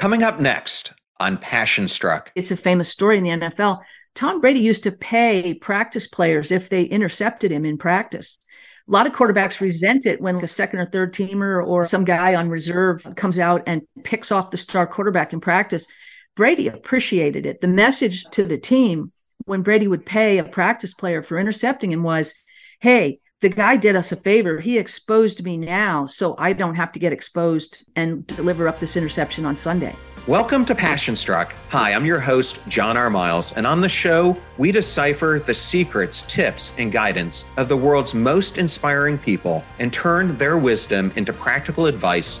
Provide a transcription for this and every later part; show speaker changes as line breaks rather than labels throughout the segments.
Coming up next on Passion Struck.
It's a famous story in the NFL. Tom Brady used to pay practice players if they intercepted him in practice. A lot of quarterbacks resent it when a second or third teamer or some guy on reserve comes out and picks off the star quarterback in practice. Brady appreciated it. The message to the team when Brady would pay a practice player for intercepting him was, hey, the guy did us a favor. He exposed me now, so I don't have to get exposed and deliver up this interception on Sunday.
Welcome to Passion Struck. Hi, I'm your host, John R. Miles, and on the show, we decipher the secrets, tips, and guidance of the world's most inspiring people and turn their wisdom into practical advice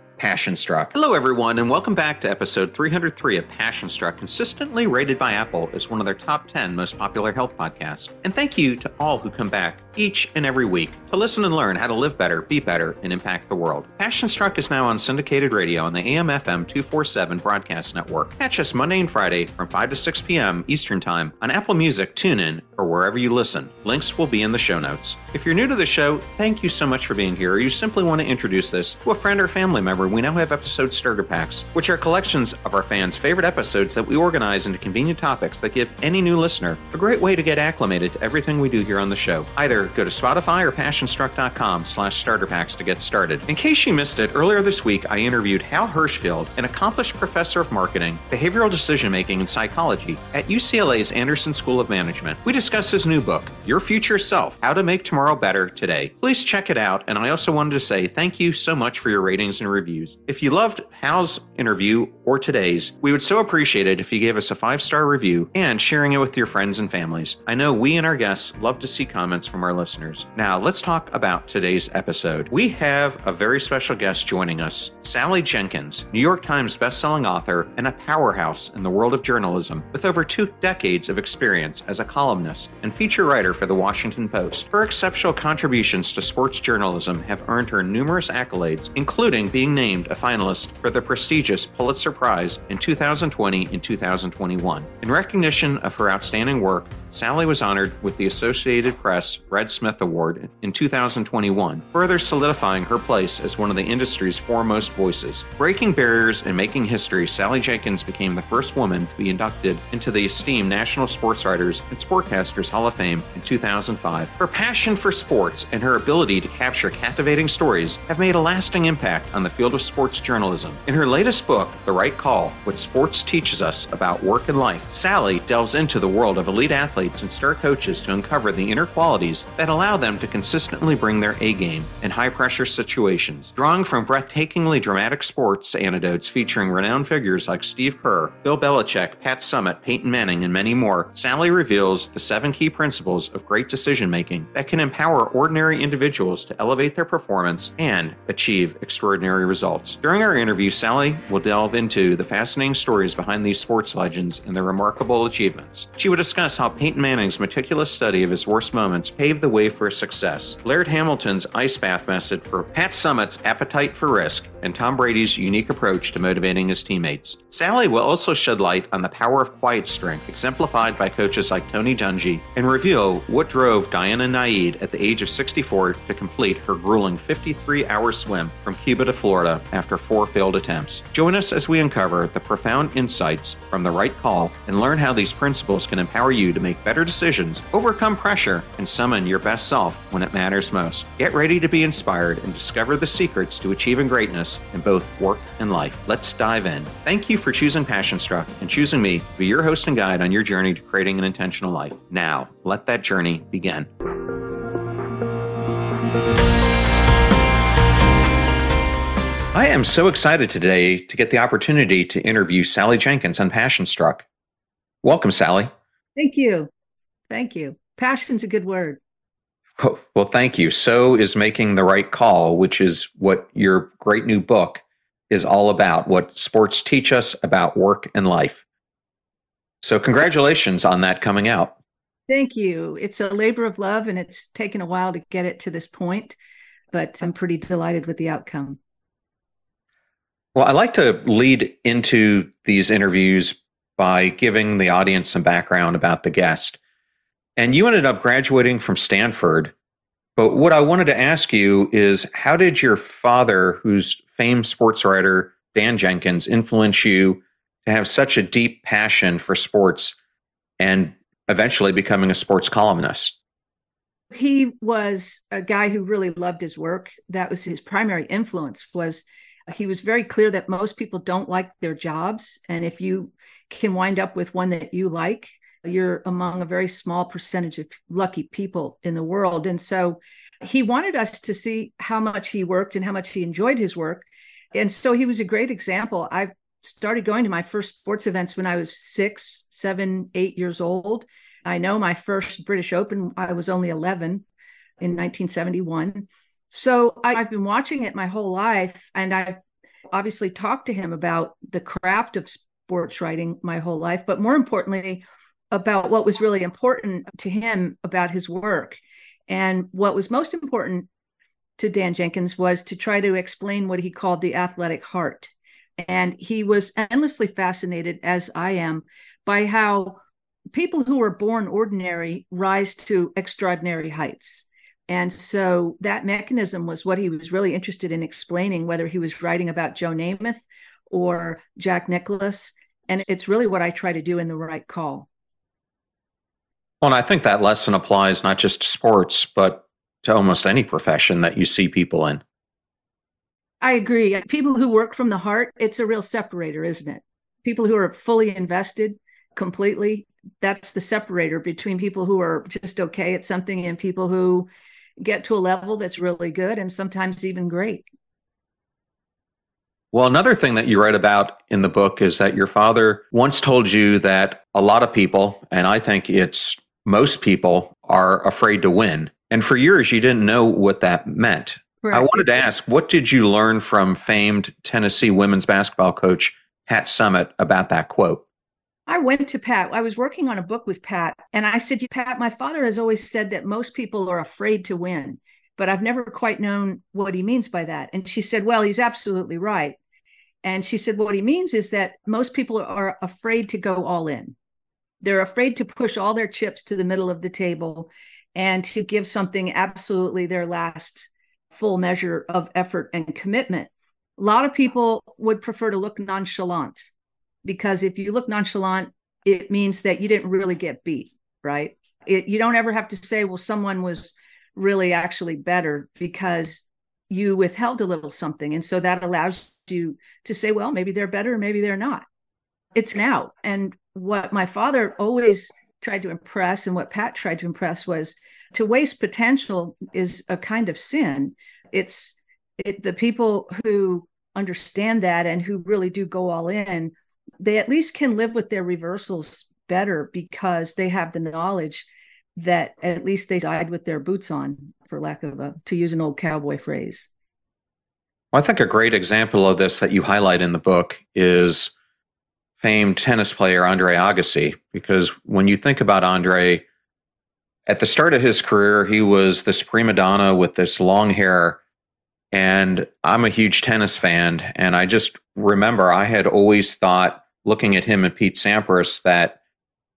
Passion Struck. Hello, everyone, and welcome back to episode 303 of Passion Struck, consistently rated by Apple as one of their top 10 most popular health podcasts. And thank you to all who come back each and every week to listen and learn how to live better, be better, and impact the world. Passion Struck is now on syndicated radio on the AM FM 247 broadcast network. Catch us Monday and Friday from 5 to 6 p.m. Eastern Time on Apple Music, TuneIn, or wherever you listen. Links will be in the show notes. If you're new to the show, thank you so much for being here, or you simply want to introduce this to a friend or family member, we now have episode starter packs, which are collections of our fans' favorite episodes that we organize into convenient topics that give any new listener a great way to get acclimated to everything we do here on the show. Either go to Spotify or passionstruck.com slash starter packs to get started. In case you missed it, earlier this week I interviewed Hal Hershfield, an accomplished professor of marketing, behavioral decision making, and psychology at UCLA's Anderson School of Management. We discussed his new book, Your Future Self How to Make Tomorrow Better Today. Please check it out, and I also wanted to say thank you so much for your ratings and reviews. If you loved Hal's interview or today's, we would so appreciate it if you gave us a five star review and sharing it with your friends and families. I know we and our guests love to see comments from our listeners. Now, let's talk about today's episode. We have a very special guest joining us, Sally Jenkins, New York Times bestselling author and a powerhouse in the world of journalism with over two decades of experience as a columnist and feature writer for the Washington Post. Her exceptional contributions to sports journalism have earned her numerous accolades, including being named a finalist for the prestigious Pulitzer Prize in 2020 and 2021. In recognition of her outstanding work, Sally was honored with the Associated Press Brad Smith Award in 2021, further solidifying her place as one of the industry's foremost voices. Breaking barriers and making history, Sally Jenkins became the first woman to be inducted into the esteemed National Sports Writers and Sportscasters Hall of Fame in 2005. Her passion for sports and her ability to capture captivating stories have made a lasting impact on the field of sports journalism. In her latest book, The Right Call What Sports Teaches Us About Work and Life, Sally delves into the world of elite athletes athletes and star coaches to uncover the inner qualities that allow them to consistently bring their A game in high pressure situations. Drawing from breathtakingly dramatic sports anecdotes featuring renowned figures like Steve Kerr, Bill Belichick, Pat Summitt, Peyton Manning, and many more, Sally reveals the seven key principles of great decision making that can empower ordinary individuals to elevate their performance and achieve extraordinary results. During our interview, Sally will delve into the fascinating stories behind these sports legends and their remarkable achievements. She will discuss how Peyton Manning's meticulous study of his worst moments paved the way for success. Laird Hamilton's ice bath method for Pat Summitt's appetite for risk, and Tom Brady's unique approach to motivating his teammates. Sally will also shed light on the power of quiet strength, exemplified by coaches like Tony Dungy, and reveal what drove Diana Nyad at the age of 64 to complete her grueling 53 hour swim from Cuba to Florida after four failed attempts. Join us as we uncover the profound insights from the right call and learn how these principles can empower you to make better decisions, overcome pressure, and summon your best self when it matters most. Get ready to be inspired and discover the secrets to achieving greatness in both work and life. Let's dive in. Thank you for choosing Passion Struck and choosing me to be your host and guide on your journey to creating an intentional life. Now, let that journey begin. I am so excited today to get the opportunity to interview Sally Jenkins on Passion Struck. Welcome, Sally.
Thank you. Thank you. Passion's a good word.
Oh, well, thank you. So is making the right call, which is what your great new book is all about, what sports teach us about work and life. So, congratulations on that coming out.
Thank you. It's a labor of love and it's taken a while to get it to this point, but I'm pretty delighted with the outcome.
Well, I like to lead into these interviews by giving the audience some background about the guest. And you ended up graduating from Stanford. But what I wanted to ask you is how did your father, who's famed sports writer Dan Jenkins, influence you to have such a deep passion for sports and eventually becoming a sports columnist?
He was a guy who really loved his work. That was his primary influence was he was very clear that most people don't like their jobs and if you can wind up with one that you like you're among a very small percentage of lucky people in the world. And so he wanted us to see how much he worked and how much he enjoyed his work. And so he was a great example. I started going to my first sports events when i was six seven eight years old. I know my first british open i was only 11 in 1971 so I've been watching it my whole life, and I've obviously talked to him about the craft of sports writing my whole life, but more importantly, about what was really important to him about his work. And what was most important to Dan Jenkins was to try to explain what he called the athletic heart. And he was endlessly fascinated, as I am, by how people who are born ordinary rise to extraordinary heights. And so that mechanism was what he was really interested in explaining, whether he was writing about Joe Namath or Jack Nicklaus. And it's really what I try to do in the right call.
Well, and I think that lesson applies not just to sports, but to almost any profession that you see people in.
I agree. People who work from the heart, it's a real separator, isn't it? People who are fully invested completely, that's the separator between people who are just okay at something and people who get to a level that's really good and sometimes even great.
Well, another thing that you write about in the book is that your father once told you that a lot of people, and I think it's most people, are afraid to win. And for years, you didn't know what that meant. Right. I wanted to ask, what did you learn from famed Tennessee women's basketball coach Pat Summitt about that quote?
I went to Pat. I was working on a book with Pat, and I said, to Pat, my father has always said that most people are afraid to win, but I've never quite known what he means by that. And she said, Well, he's absolutely right. And she said, What he means is that most people are afraid to go all in. They're afraid to push all their chips to the middle of the table and to give something absolutely their last full measure of effort and commitment. A lot of people would prefer to look nonchalant because if you look nonchalant, it means that you didn't really get beat, right? It, you don't ever have to say, well, someone was really actually better because you withheld a little something. And so that allows you to say, well, maybe they're better, maybe they're not. It's now. And what my father always tried to impress and what Pat tried to impress was to waste potential is a kind of sin. It's it, the people who understand that and who really do go all in they at least can live with their reversals better because they have the knowledge that at least they died with their boots on, for lack of a, to use an old cowboy phrase.
Well, I think a great example of this that you highlight in the book is famed tennis player Andre Agassi, because when you think about Andre, at the start of his career, he was this prima donna with this long hair. And I'm a huge tennis fan. And I just remember I had always thought looking at him and Pete Sampras that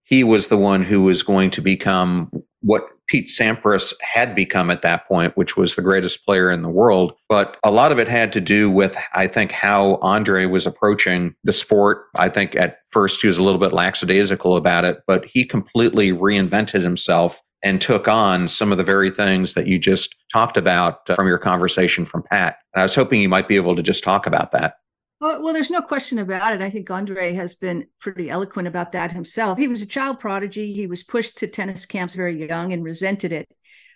he was the one who was going to become what Pete Sampras had become at that point, which was the greatest player in the world. But a lot of it had to do with, I think, how Andre was approaching the sport. I think at first he was a little bit lackadaisical about it, but he completely reinvented himself and took on some of the very things that you just talked about uh, from your conversation from Pat. And I was hoping you might be able to just talk about that.
Well, there's no question about it. I think Andre has been pretty eloquent about that himself. He was a child prodigy. He was pushed to tennis camps very young and resented it.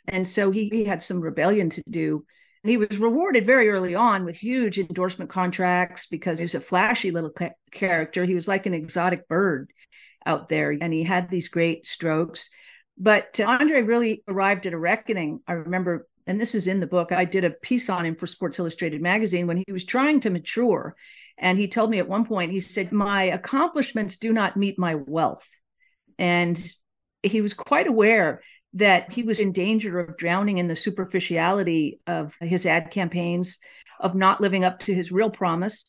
And so he, he had some rebellion to do. He was rewarded very early on with huge endorsement contracts because he was a flashy little ca- character. He was like an exotic bird out there, and he had these great strokes. But Andre really arrived at a reckoning. I remember and this is in the book. I did a piece on him for Sports Illustrated magazine when he was trying to mature. And he told me at one point, he said, My accomplishments do not meet my wealth. And he was quite aware that he was in danger of drowning in the superficiality of his ad campaigns, of not living up to his real promise.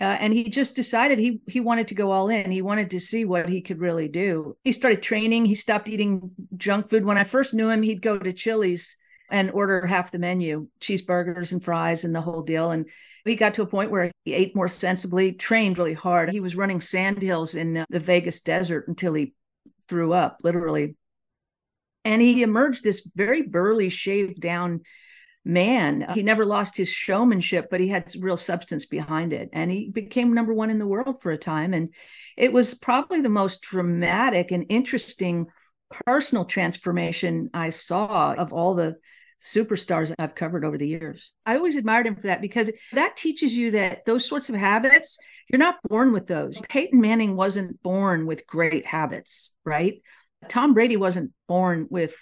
Uh, and he just decided he he wanted to go all in. He wanted to see what he could really do. He started training. He stopped eating junk food. When I first knew him, he'd go to Chili's and order half the menu, cheeseburgers and fries and the whole deal. And he got to a point where he ate more sensibly, trained really hard. He was running sand hills in uh, the Vegas desert until he threw up, literally. And he emerged this very burly, shaved down man. He never lost his showmanship, but he had real substance behind it. And he became number one in the world for a time. And it was probably the most dramatic and interesting personal transformation I saw of all the superstars I've covered over the years. I always admired him for that because that teaches you that those sorts of habits, you're not born with those. Peyton Manning wasn't born with great habits, right? Tom Brady wasn't born with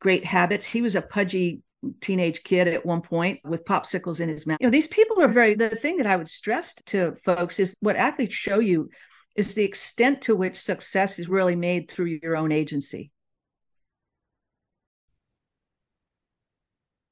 great habits. He was a pudgy teenage kid at one point with popsicles in his mouth. You know, these people are very, the thing that I would stress to folks is what athletes show you is the extent to which success is really made through your own agency.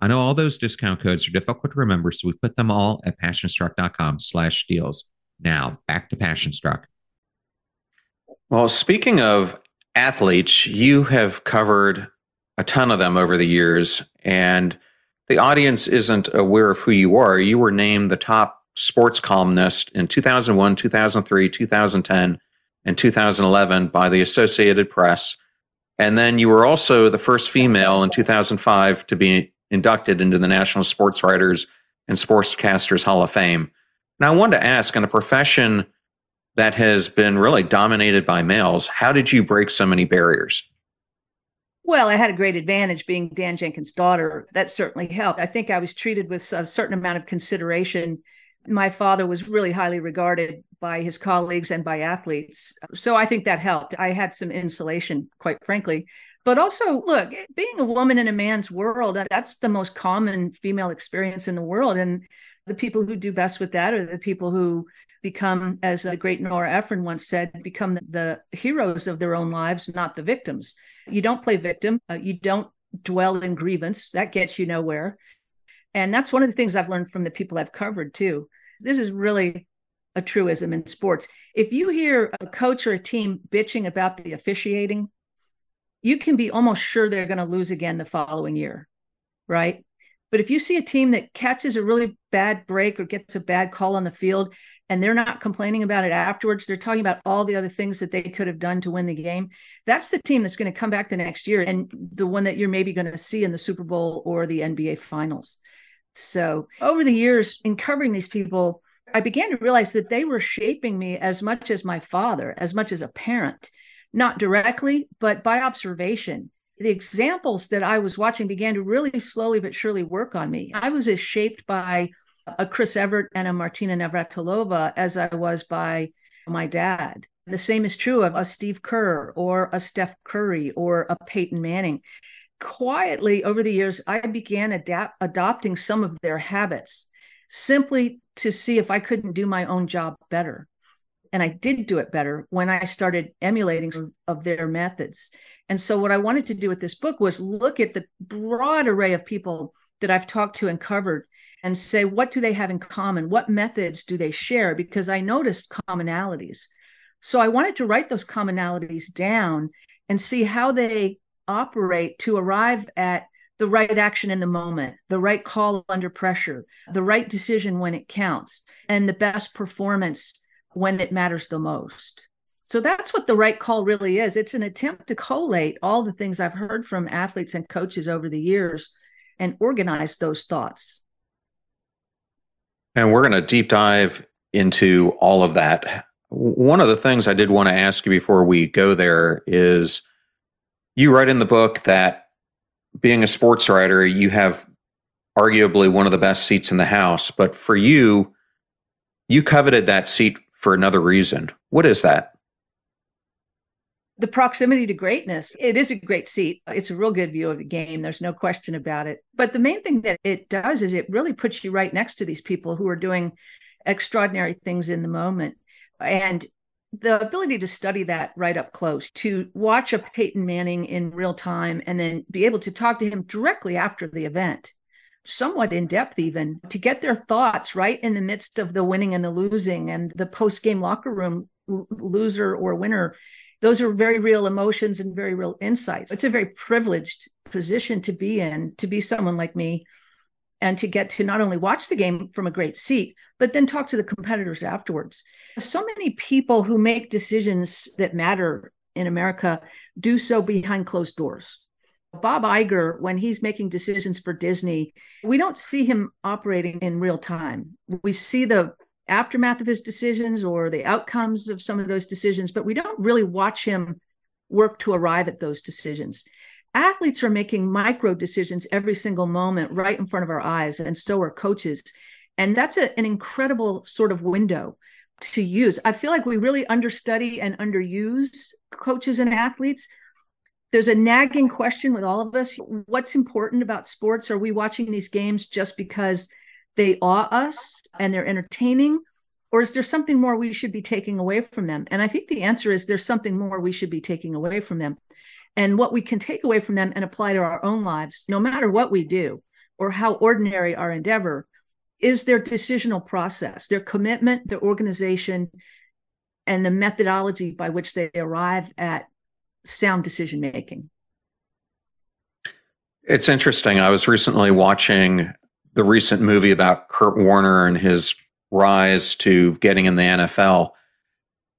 I know all those discount codes are difficult to remember, so we put them all at passionstruck.com slash deals. Now, back to Passionstruck. Well, speaking of athletes, you have covered a ton of them over the years, and the audience isn't aware of who you are. You were named the top sports columnist in 2001, 2003, 2010, and 2011 by the Associated Press. And then you were also the first female in 2005 to be inducted into the National Sports Writers and Sportscasters Hall of Fame. Now, I wanted to ask in a profession that has been really dominated by males, how did you break so many barriers?
Well, I had a great advantage being Dan Jenkins' daughter. That certainly helped. I think I was treated with a certain amount of consideration. My father was really highly regarded by his colleagues and by athletes. So I think that helped. I had some insulation, quite frankly. But also, look, being a woman in a man's world, that's the most common female experience in the world. And the people who do best with that are the people who become, as the great Nora Ephron once said, become the heroes of their own lives, not the victims. You don't play victim. Uh, you don't dwell in grievance. That gets you nowhere. And that's one of the things I've learned from the people I've covered too. This is really a truism in sports. If you hear a coach or a team bitching about the officiating, you can be almost sure they're going to lose again the following year, right? But if you see a team that catches a really bad break or gets a bad call on the field and they're not complaining about it afterwards. They're talking about all the other things that they could have done to win the game. That's the team that's going to come back the next year and the one that you're maybe going to see in the Super Bowl or the NBA finals. So, over the years in covering these people, I began to realize that they were shaping me as much as my father, as much as a parent, not directly, but by observation. The examples that I was watching began to really slowly but surely work on me. I was as shaped by a Chris Evert and a Martina Navratilova as I was by my dad. The same is true of a Steve Kerr or a Steph Curry or a Peyton Manning. Quietly over the years, I began adopting some of their habits simply to see if I couldn't do my own job better. And I did do it better when I started emulating of their methods. And so, what I wanted to do with this book was look at the broad array of people that I've talked to and covered and say, what do they have in common? What methods do they share? Because I noticed commonalities. So I wanted to write those commonalities down and see how they operate to arrive at the right action in the moment, the right call under pressure, the right decision when it counts, and the best performance when it matters the most. So that's what the right call really is. It's an attempt to collate all the things I've heard from athletes and coaches over the years and organize those thoughts.
And we're going to deep dive into all of that. One of the things I did want to ask you before we go there is you write in the book that being a sports writer, you have arguably one of the best seats in the house. But for you, you coveted that seat for another reason. What is that?
the proximity to greatness. It is a great seat. It's a real good view of the game. There's no question about it. But the main thing that it does is it really puts you right next to these people who are doing extraordinary things in the moment. And the ability to study that right up close to watch a Peyton Manning in real time and then be able to talk to him directly after the event somewhat in depth even to get their thoughts right in the midst of the winning and the losing and the post game locker room loser or winner those are very real emotions and very real insights. It's a very privileged position to be in, to be someone like me, and to get to not only watch the game from a great seat, but then talk to the competitors afterwards. So many people who make decisions that matter in America do so behind closed doors. Bob Iger, when he's making decisions for Disney, we don't see him operating in real time. We see the aftermath of his decisions or the outcomes of some of those decisions, but we don't really watch him work to arrive at those decisions. Athletes are making micro decisions every single moment right in front of our eyes, and so are coaches. And that's a, an incredible sort of window to use. I feel like we really understudy and underuse coaches and athletes. There's a nagging question with all of us. What's important about sports? Are we watching these games just because they awe us and they're entertaining? Or is there something more we should be taking away from them? And I think the answer is there's something more we should be taking away from them. And what we can take away from them and apply to our own lives, no matter what we do or how ordinary our endeavor, is their decisional process, their commitment, their organization, and the methodology by which they arrive at sound decision making.
It's interesting. I was recently watching the recent movie about Kurt Warner and his rise to getting in the NFL.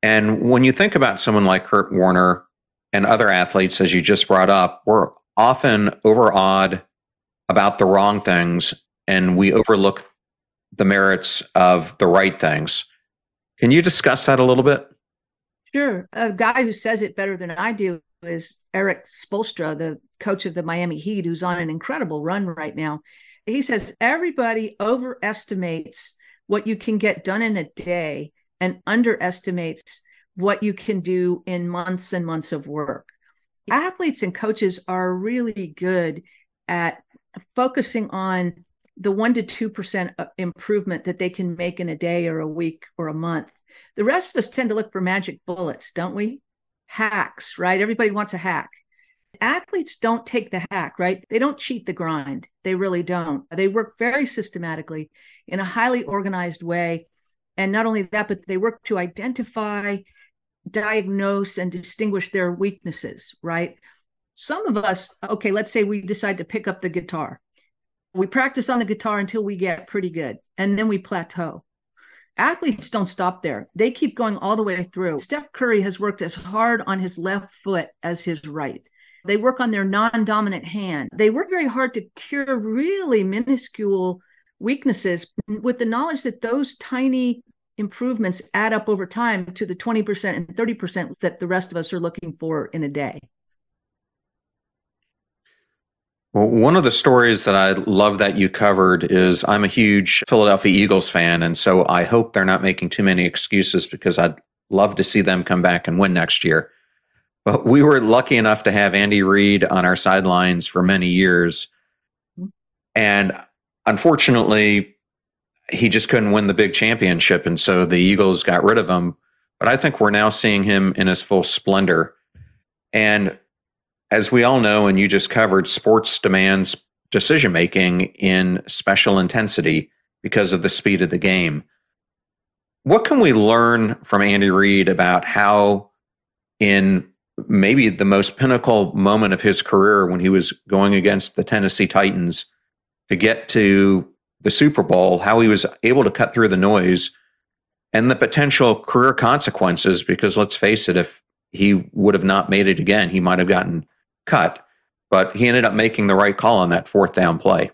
And when you think about someone like Kurt Warner and other athletes, as you just brought up, we're often overawed about the wrong things and we overlook the merits of the right things. Can you discuss that a little bit?
Sure. A guy who says it better than I do is Erik Spoelstra, the coach of the Miami Heat, who's on an incredible run right now he says everybody overestimates what you can get done in a day and underestimates what you can do in months and months of work. Athletes and coaches are really good at focusing on the 1 to 2% uh, improvement that they can make in a day or a week or a month. The rest of us tend to look for magic bullets, don't we? Hacks, right? Everybody wants a hack athletes don't take the hack, right? They don't cheat the grind. They really don't. They work very systematically in a highly organized way. And not only that, but they work to identify, diagnose, and distinguish their weaknesses, right? Some of us, okay, let's say we decide to pick up the guitar. We practice on the guitar until we get pretty good, and then we plateau. Athletes don't stop there. They keep going all the way through. Steph Curry has worked as hard on his left foot as his right. They work on their non dominant hand. They work very hard to cure really minuscule weaknesses with the knowledge that those tiny improvements add up over time to the 20% and 30% that the rest of us are looking for in a day.
Well, one of the stories that I love that you covered is I'm a huge Philadelphia Eagles fan. And so I hope they're not making too many excuses because I'd love to see them come back and win next year. But we were lucky enough to have Andy Reid on our sidelines for many years. And unfortunately, he just couldn't win the big championship. And so the Eagles got rid of him. But I think we're now seeing him in his full splendor. And as we all know, and you just covered, sports demands decision making in special intensity because of the speed of the game. What can we learn from Andy Reid about how, in maybe the most pinnacle moment of his career when he was going against the Tennessee Titans to get to the Super Bowl, how he was able to cut through the noise and the potential career consequences? Because let's face it, if he would have not made it again, he might have gotten cut, but he ended up making the right call on that fourth down play.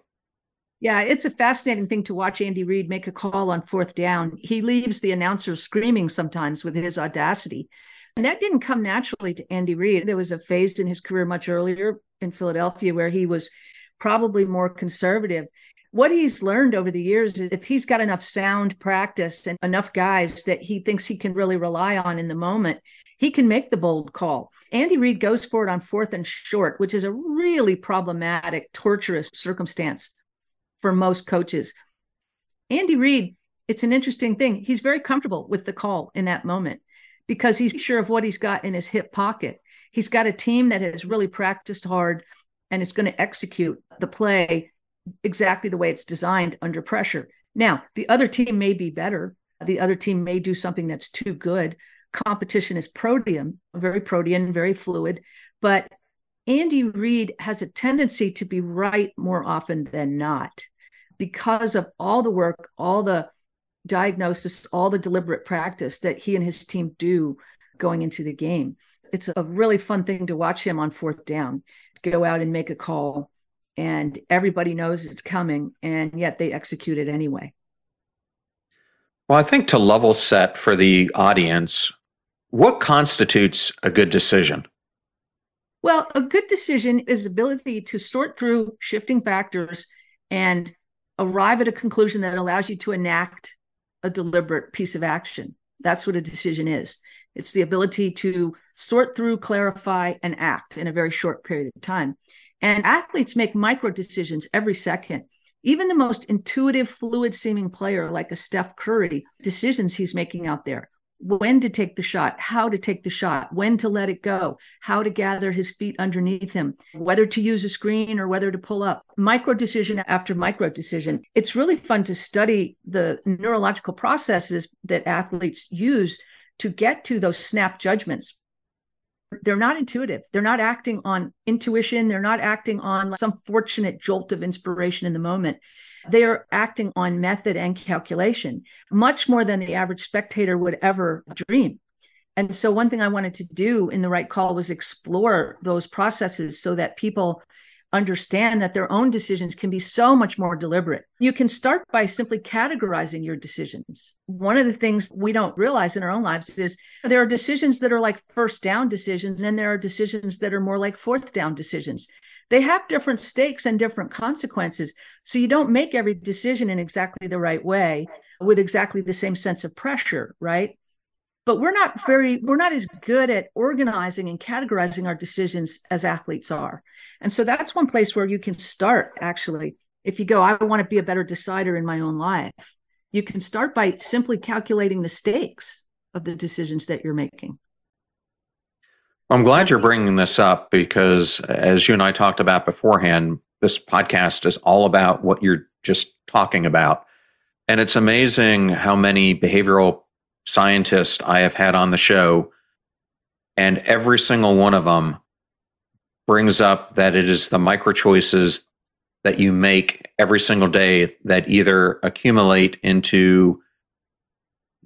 Yeah, it's a fascinating thing to watch Andy Reid make a call on fourth down. He leaves the announcer screaming sometimes with his audacity. And that didn't come naturally to Andy Reid. There was a phase in his career much earlier in Philadelphia where he was probably more conservative. What he's learned over the years is if he's got enough sound practice and enough guys that he thinks he can really rely on in the moment, he can make the bold call. Andy Reid goes for it on fourth and short, which is a really problematic, torturous circumstance for most coaches. Andy Reid, it's an interesting thing. He's very comfortable with the call in that moment because he's sure of what he's got in his hip pocket. He's got a team that has really practiced hard and is going to execute the play exactly the way it's designed under pressure. Now, the other team may be better. The other team may do something that's too good competition is protean, very protean, very fluid. But Andy Reid has a tendency to be right more often than not because of all the work, all the diagnosis, all the deliberate practice that he and his team do going into the game. It's a really fun thing to watch him on fourth down, go out and make a call, and everybody knows it's coming, and yet they execute it anyway.
Well, I think to level set for the audience, what constitutes a good decision?
Well, a good decision is ability to sort through shifting factors and arrive at a conclusion that allows you to enact a deliberate piece of action. That's what a decision is. It's the ability to sort through, clarify, and act in a very short period of time. And athletes make micro decisions every second. Even the most intuitive, fluid seeming player like a Steph Curry, decisions he's making out there when to take the shot, how to take the shot, when to let it go, how to gather his feet underneath him, whether to use a screen or whether to pull up. Micro decision after micro decision. It's really fun to study the neurological processes that athletes use to get to those snap judgments. They're not intuitive. They're not acting on intuition. They're not acting on some fortunate jolt of inspiration in the moment they are acting on method and calculation much more than the average spectator would ever dream. And so, one thing I wanted to do in the right call was explore those processes so that people understand that their own decisions can be so much more deliberate. You can start by simply categorizing your decisions. One of the things we don't realize in our own lives is there are decisions that are like first down decisions, and there are decisions that are more like fourth down decisions they have different stakes and different consequences. So you don't make every decision in exactly the right way with exactly the same sense of pressure, right? But we're not very, we're not as good at organizing and categorizing our decisions as athletes are. And so that's one place where you can start actually. If you go, I want to be a better decider in my own life, you can start by simply calculating the stakes of the decisions that you're making.
I'm glad you're bringing this up because, as you and I talked about beforehand, this podcast is all about what you're just talking about. And it's amazing how many behavioral scientists I have had on the show, and every single one of them brings up that it is the micro choices that you make every single day that either accumulate into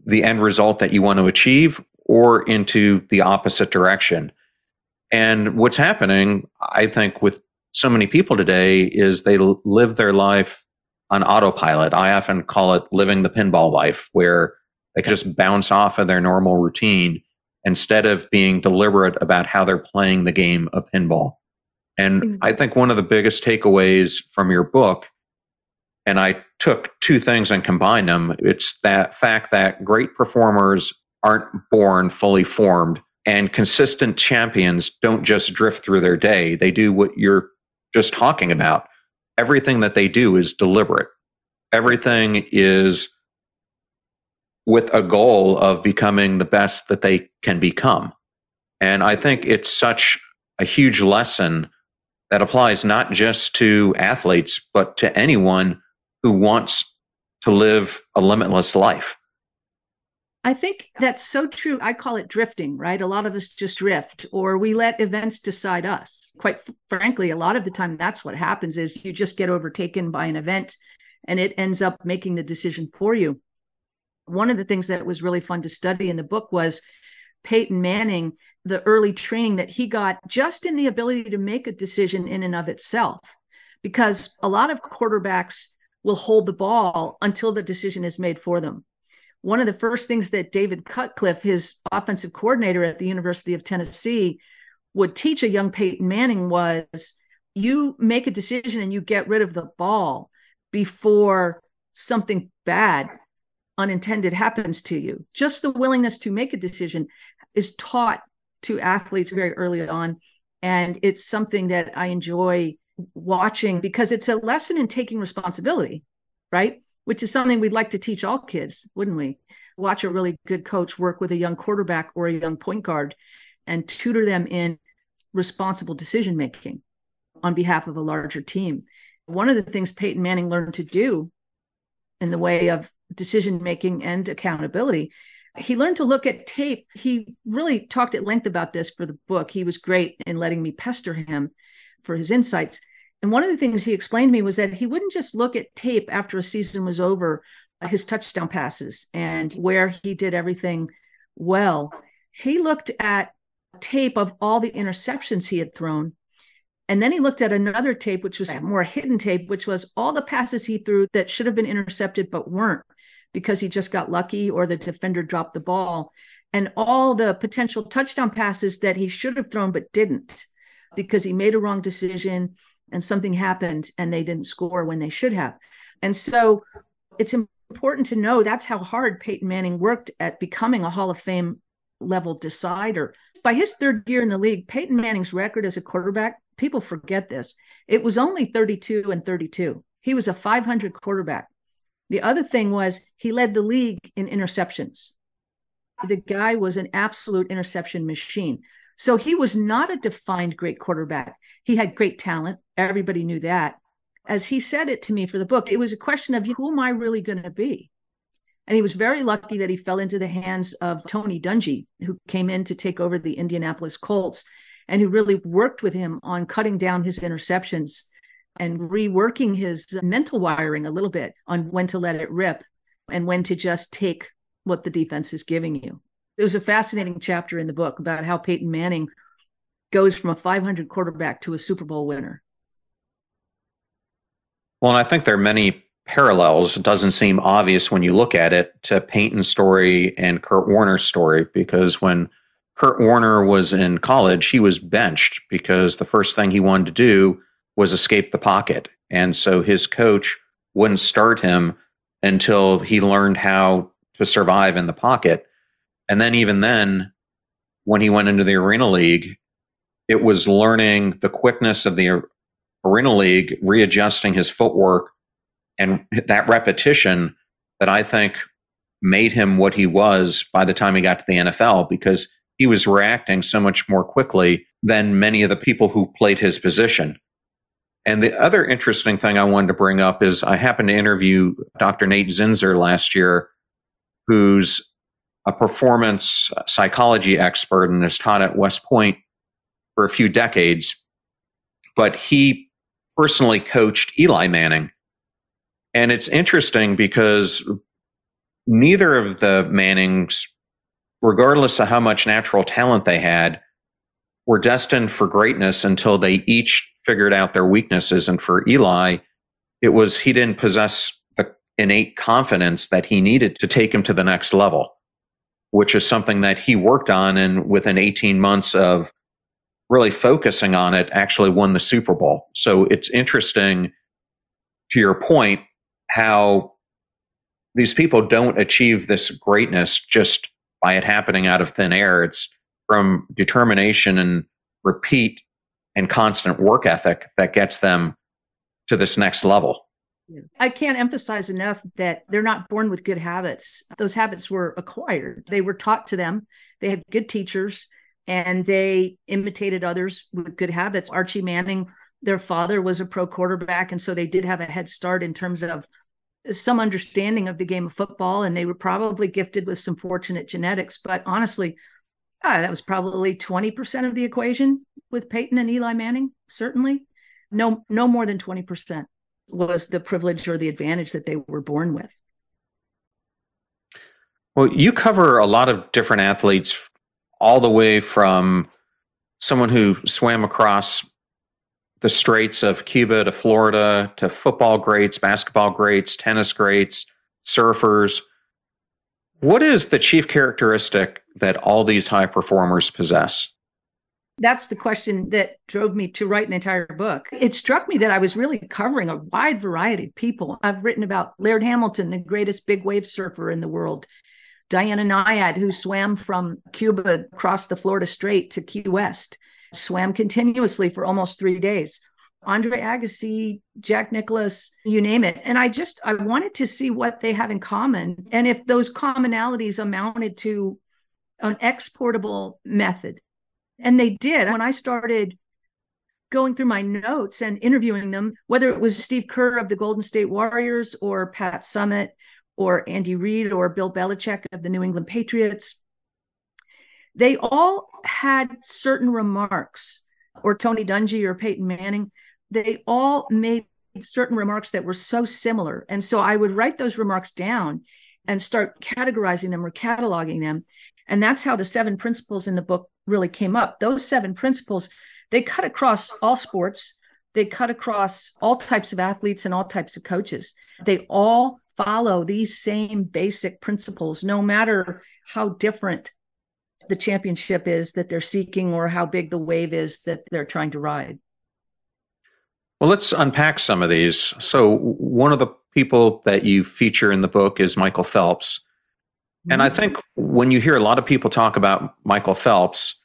the end result that you want to achieve or into the opposite direction. And what's happening, I think, with so many people today is they live their life on autopilot. I often call it living the pinball life, where they can just bounce off of their normal routine instead of being deliberate about how they're playing the game of pinball. And I think one of the biggest takeaways from your book, and I took two things and combined them, it's that fact that great performers aren't born fully formed and consistent champions don't just drift through their day. They do what you're just talking about. Everything that they do is deliberate. Everything is with a goal of becoming the best that they can become. And I think it's such a huge lesson that applies not just to athletes, but to anyone who wants to live a limitless life.
I think that's so true. I call it drifting, right? A lot of us just drift or we let events decide us. Quite frankly, a lot of the time that's what happens is you just get overtaken by an event and it ends up making the decision for you. One of the things that was really fun to study in the book was Peyton Manning, the early training that he got just in the ability to make a decision in and of itself. Because a lot of quarterbacks will hold the ball until the decision is made for them one of the first things that David Cutcliffe, his offensive coordinator at the University of Tennessee, would teach a young Peyton Manning was you make a decision and you get rid of the ball before something bad, unintended happens to you. Just the willingness to make a decision is taught to athletes very early on. And it's something that I enjoy watching because it's a lesson in taking responsibility, right? Which is something we'd like to teach all kids, wouldn't we? Watch a really good coach work with a young quarterback or a young point guard and tutor them in responsible decision making on behalf of a larger team. One of the things Peyton Manning learned to do in the way of decision making and accountability, he learned to look at tape. He really talked at length about this for the book. He was great in letting me pester him for his insights. And one of the things he explained to me was that he wouldn't just look at tape after a season was over, uh, his touchdown passes and where he did everything well. He looked at tape of all the interceptions he had thrown. And then he looked at another tape, which was more hidden tape, which was all the passes he threw that should have been intercepted but weren't because he just got lucky or the defender dropped the ball. And all the potential touchdown passes that he should have thrown but didn't because he made a wrong decision and something happened and they didn't score when they should have. And so it's important to know that's how hard Peyton Manning worked at becoming a Hall of Fame level decider. By his third year in the league, Peyton Manning's record as a quarterback, people forget this. It was only 32 and 32. He was a 500 quarterback. The other thing was he led the league in interceptions. The guy was an absolute interception machine. So he was not a defined great quarterback. He had great talent. Everybody knew that. As he said it to me for the book, it was a question of who am I really going to be? And he was very lucky that he fell into the hands of Tony Dungy, who came in to take over the Indianapolis Colts and who really worked with him on cutting down his interceptions and reworking his mental wiring a little bit on when to let it rip and when to just take what the defense is giving you. Was a fascinating chapter in the book about how Peyton Manning goes from a 500 quarterback to a Super Bowl winner.
Well, and I think there are many parallels. It doesn't seem obvious when you look at it to Peyton's story and Kurt Warner's story because when Kurt Warner was in college, he was benched because the first thing he wanted to do was escape the pocket. And so his coach wouldn't start him until he learned how to survive in the pocket. And then, even then, when he went into the Arena League, it was learning the quickness of the Arena League, readjusting his footwork, and that repetition that I think made him what he was by the time he got to the NFL because he was reacting so much more quickly than many of the people who played his position. And the other interesting thing I wanted to bring up is I happened to interview Dr. Nate Zinsser last year, who's a performance psychology expert and has taught at West Point for a few decades. But he personally coached Eli Manning. And it's interesting because neither of the Mannings, regardless of how much natural talent they had, were destined for greatness until they each figured out their weaknesses. And for Eli, it was he didn't possess the innate confidence that he needed to take him to the next level which is something that he worked on. And within 18 months of really focusing on it actually won the Super Bowl. So it's interesting to your point how these people don't achieve this greatness just by it happening out of thin air. It's from determination and repeat and constant work ethic that gets them to this next level.
I can't emphasize enough that they're not born with good habits. Those habits were acquired. They were taught to them. They had good teachers and they imitated others with good habits. Archie Manning, their father was a pro quarterback. And so they did have a head start in terms of some understanding of the game of football. And they were probably gifted with some fortunate genetics. But honestly, uh, that was probably 20% of the equation with Peyton and Eli Manning, certainly. No, no more than 20% was the privilege or the advantage that they were born with.
Well, you cover a lot of different athletes all the way from someone who swam across the straits of Cuba to Florida to football greats, basketball greats, tennis greats, surfers. What is the chief characteristic that all these high performers possess?
That's the question that drove me to write an entire book. It struck me that I was really covering a wide variety of people. I've written about Laird Hamilton, the greatest big wave surfer in the world, Diana Nyad, who swam from Cuba across the Florida Strait to Key West, swam continuously for almost three days. Andre Agassi, Jack Nicklaus, you name it. And I just I wanted to see what they have in common and if those commonalities amounted to an exportable method. And they did. When I started going through my notes and interviewing them, whether it was Steve Kerr of the Golden State Warriors or Pat Summitt or Andy Reid or Bill Belichick of the New England Patriots. They all had certain remarks, or Tony Dungy or Peyton Manning. They all made certain remarks that were so similar. And so I would write those remarks down and start categorizing them or cataloging them. And that's how the seven principles in the book really came up. Those seven principles, they cut across all sports, they cut across all types of athletes and all types of coaches. They all follow these same basic principles, no matter how different the championship is that they're seeking or how big the wave is that they're trying to ride.
Well, let's unpack some of these. So, one of the people that you feature in the book is Michael Phelps. And I mm-hmm. think when you hear a lot of people talk about Michael Phelps,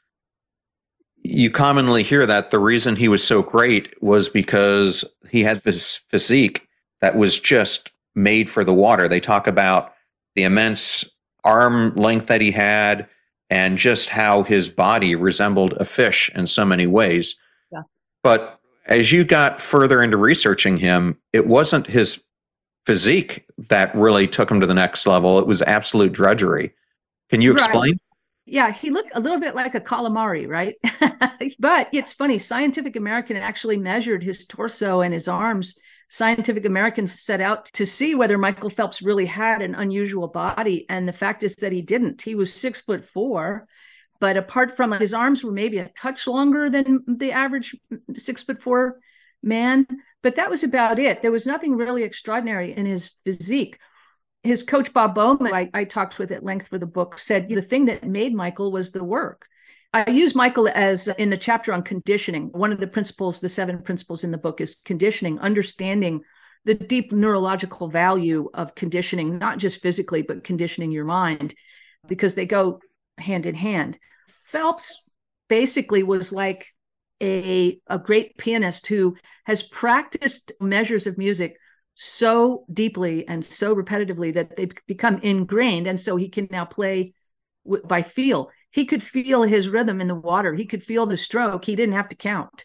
you commonly hear that the reason he was so great was because he had this physique that was just made for the water. They talk about the immense arm length that he had and just how his body resembled a fish in so many ways. Yeah. But as you got further into researching him, it wasn't his physique that really took him to the next level. It was absolute drudgery. Can you explain? Right.
Yeah, he looked a little bit like a calamari, right? but it's funny. Scientific American actually measured his torso and his arms Scientific Americans set out to see whether Michael Phelps really had an unusual body. And the fact is that he didn't. He was six foot four, but apart from his arms were maybe a touch longer than the average six foot four man. But that was about it. There was nothing really extraordinary in his physique. His coach, Bob Bowman, I, I talked with at length for the book, said the thing that made Michael was the work. I use Michael as uh, in the chapter on conditioning. One of the principles, the seven principles in the book, is conditioning, understanding the deep neurological value of conditioning, not just physically, but conditioning your mind, because they go hand in hand. Phelps basically was like a, a great pianist who has practiced measures of music so deeply and so repetitively that they become ingrained. And so he can now play w- by feel he could feel his rhythm in the water. He could feel the stroke. He didn't have to count.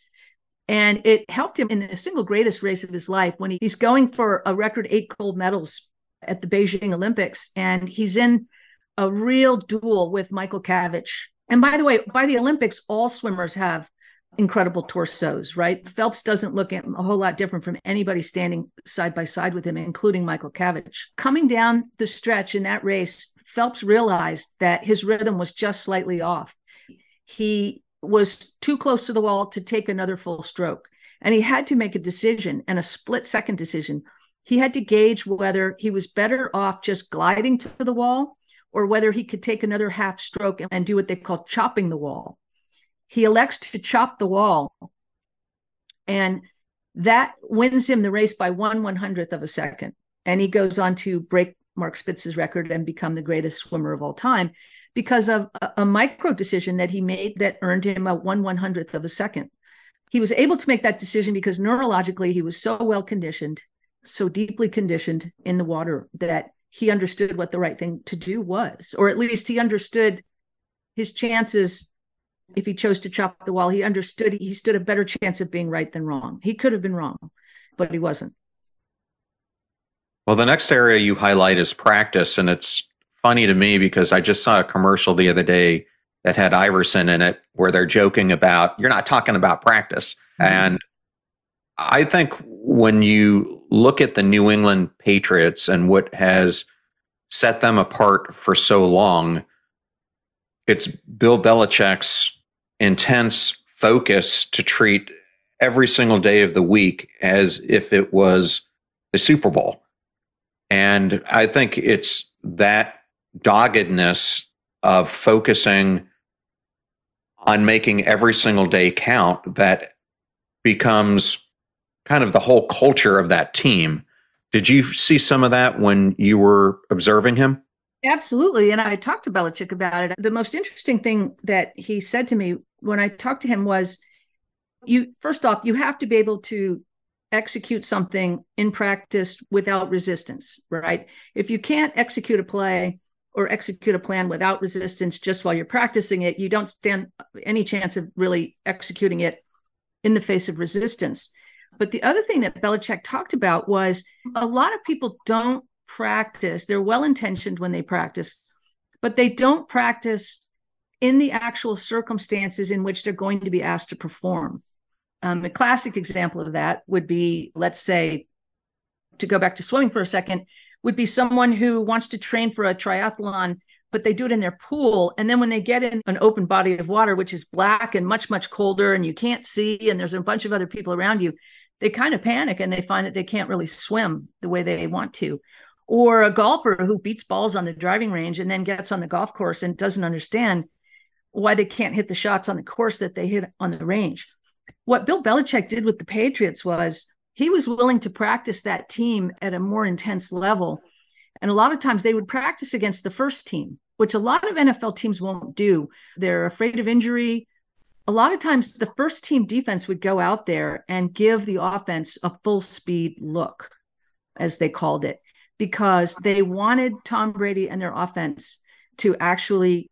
And it helped him in the single greatest race of his life when he's going for a record eight gold medals at the Beijing Olympics. And he's in a real duel with Michael Cavich. And by the way, by the Olympics, all swimmers have incredible torsos, right? Phelps doesn't look a whole lot different from anybody standing side by side with him, including Michael Cavich. Coming down the stretch in that race, Phelps realized that his rhythm was just slightly off. He was too close to the wall to take another full stroke. And he had to make a decision and a split second decision. He had to gauge whether he was better off just gliding to the wall or whether he could take another half stroke and do what they call chopping the wall. He elects to chop the wall. And that wins him the race by one one hundredth of a second. And he goes on to break Mark Spitz's record and become the greatest swimmer of all time because of a, a micro decision that he made that earned him a one one hundredth of a second. He was able to make that decision because neurologically he was so well conditioned, so deeply conditioned in the water that he understood what the right thing to do was, or at least he understood his chances if he chose to chop the wall. He understood he stood a better chance of being right than wrong. He could have been wrong, but he wasn't.
Well, the next area you highlight is practice, and it's funny to me because I just saw a commercial the other day that had Iverson in it where they're joking about you're not talking about practice. Mm-hmm. And I think when you look at the New England Patriots and what has set them apart for so long, it's Bill Belichick's intense focus to treat every single day of the week as if it was the Super Bowl. And I think it's that doggedness of focusing on making every single day count that becomes kind of the whole culture of that team. Did you see some of that when you were observing him?
Absolutely. And I talked to Belichick about it. The most interesting thing that he said to me when I talked to him was you first off, you have to be able to execute something in practice without resistance, right? If you can't execute a play or execute a plan without resistance just while you're practicing it, you don't stand any chance of really executing it in the face of resistance. But the other thing that Belichick talked about was a lot of people don't practice. They're well intentioned when they practice, but they don't practice in the actual circumstances in which they're going to be asked to perform. Um, a classic example of that would be, let's say, to go back to swimming for a second, would be someone who wants to train for a triathlon but they do it in their pool. And then when they get in an open body of water, which is black and much, much colder, and you can't see, and there's a bunch of other people around you, they kind of panic and they find that they can't really swim the way they want to. Or a golfer who beats balls on the driving range and then gets on the golf course and doesn't understand why they can't hit the shots on the course that they hit on the range. What Bill Belichick did with the Patriots was he was willing to practice that team at a more intense level. And a lot of times they would practice against the first team which a lot of NFL teams won't do. They're afraid of injury. A lot of times, the first team defense would go out there and give the offense a full speed look, as they called it, because they wanted Tom Brady and their offense to actually